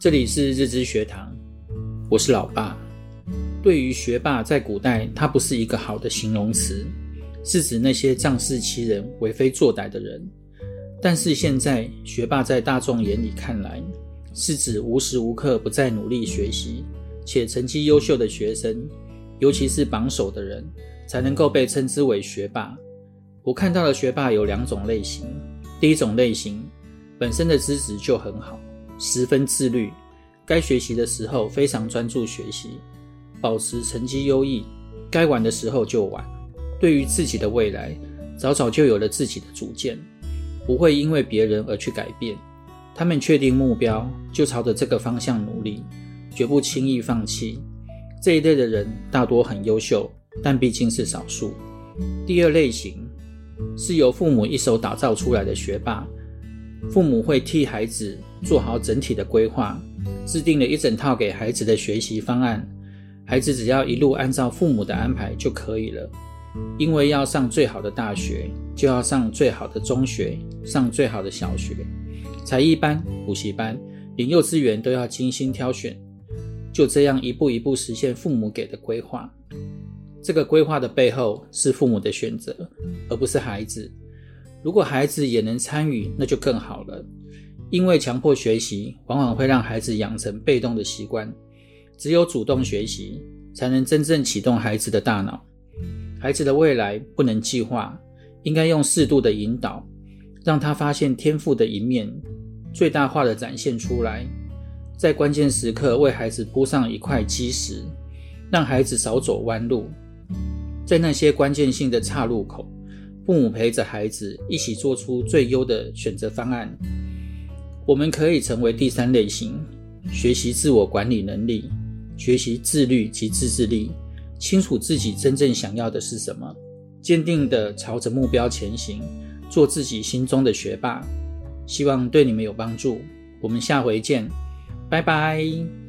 这里是日知学堂，我是老爸。对于学霸，在古代，它不是一个好的形容词，是指那些仗势欺人、为非作歹的人。但是现在，学霸在大众眼里看来，是指无时无刻不在努力学习且成绩优秀的学生，尤其是榜首的人，才能够被称之为学霸。我看到的学霸有两种类型，第一种类型，本身的资质就很好，十分自律，该学习的时候非常专注学习，保持成绩优异，该玩的时候就玩，对于自己的未来，早早就有了自己的主见，不会因为别人而去改变。他们确定目标，就朝着这个方向努力，绝不轻易放弃。这一类的人大多很优秀，但毕竟是少数。第二类型。是由父母一手打造出来的学霸，父母会替孩子做好整体的规划，制定了一整套给孩子的学习方案，孩子只要一路按照父母的安排就可以了。因为要上最好的大学，就要上最好的中学，上最好的小学，才艺班、补习班，连幼稚园都要精心挑选，就这样一步一步实现父母给的规划。这个规划的背后是父母的选择，而不是孩子。如果孩子也能参与，那就更好了。因为强迫学习往往会让孩子养成被动的习惯，只有主动学习，才能真正启动孩子的大脑。孩子的未来不能计划，应该用适度的引导，让他发现天赋的一面，最大化的展现出来，在关键时刻为孩子铺上一块基石，让孩子少走弯路。在那些关键性的岔路口，父母陪着孩子一起做出最优的选择方案。我们可以成为第三类型，学习自我管理能力，学习自律及自制力，清楚自己真正想要的是什么，坚定地朝着目标前行，做自己心中的学霸。希望对你们有帮助。我们下回见，拜拜。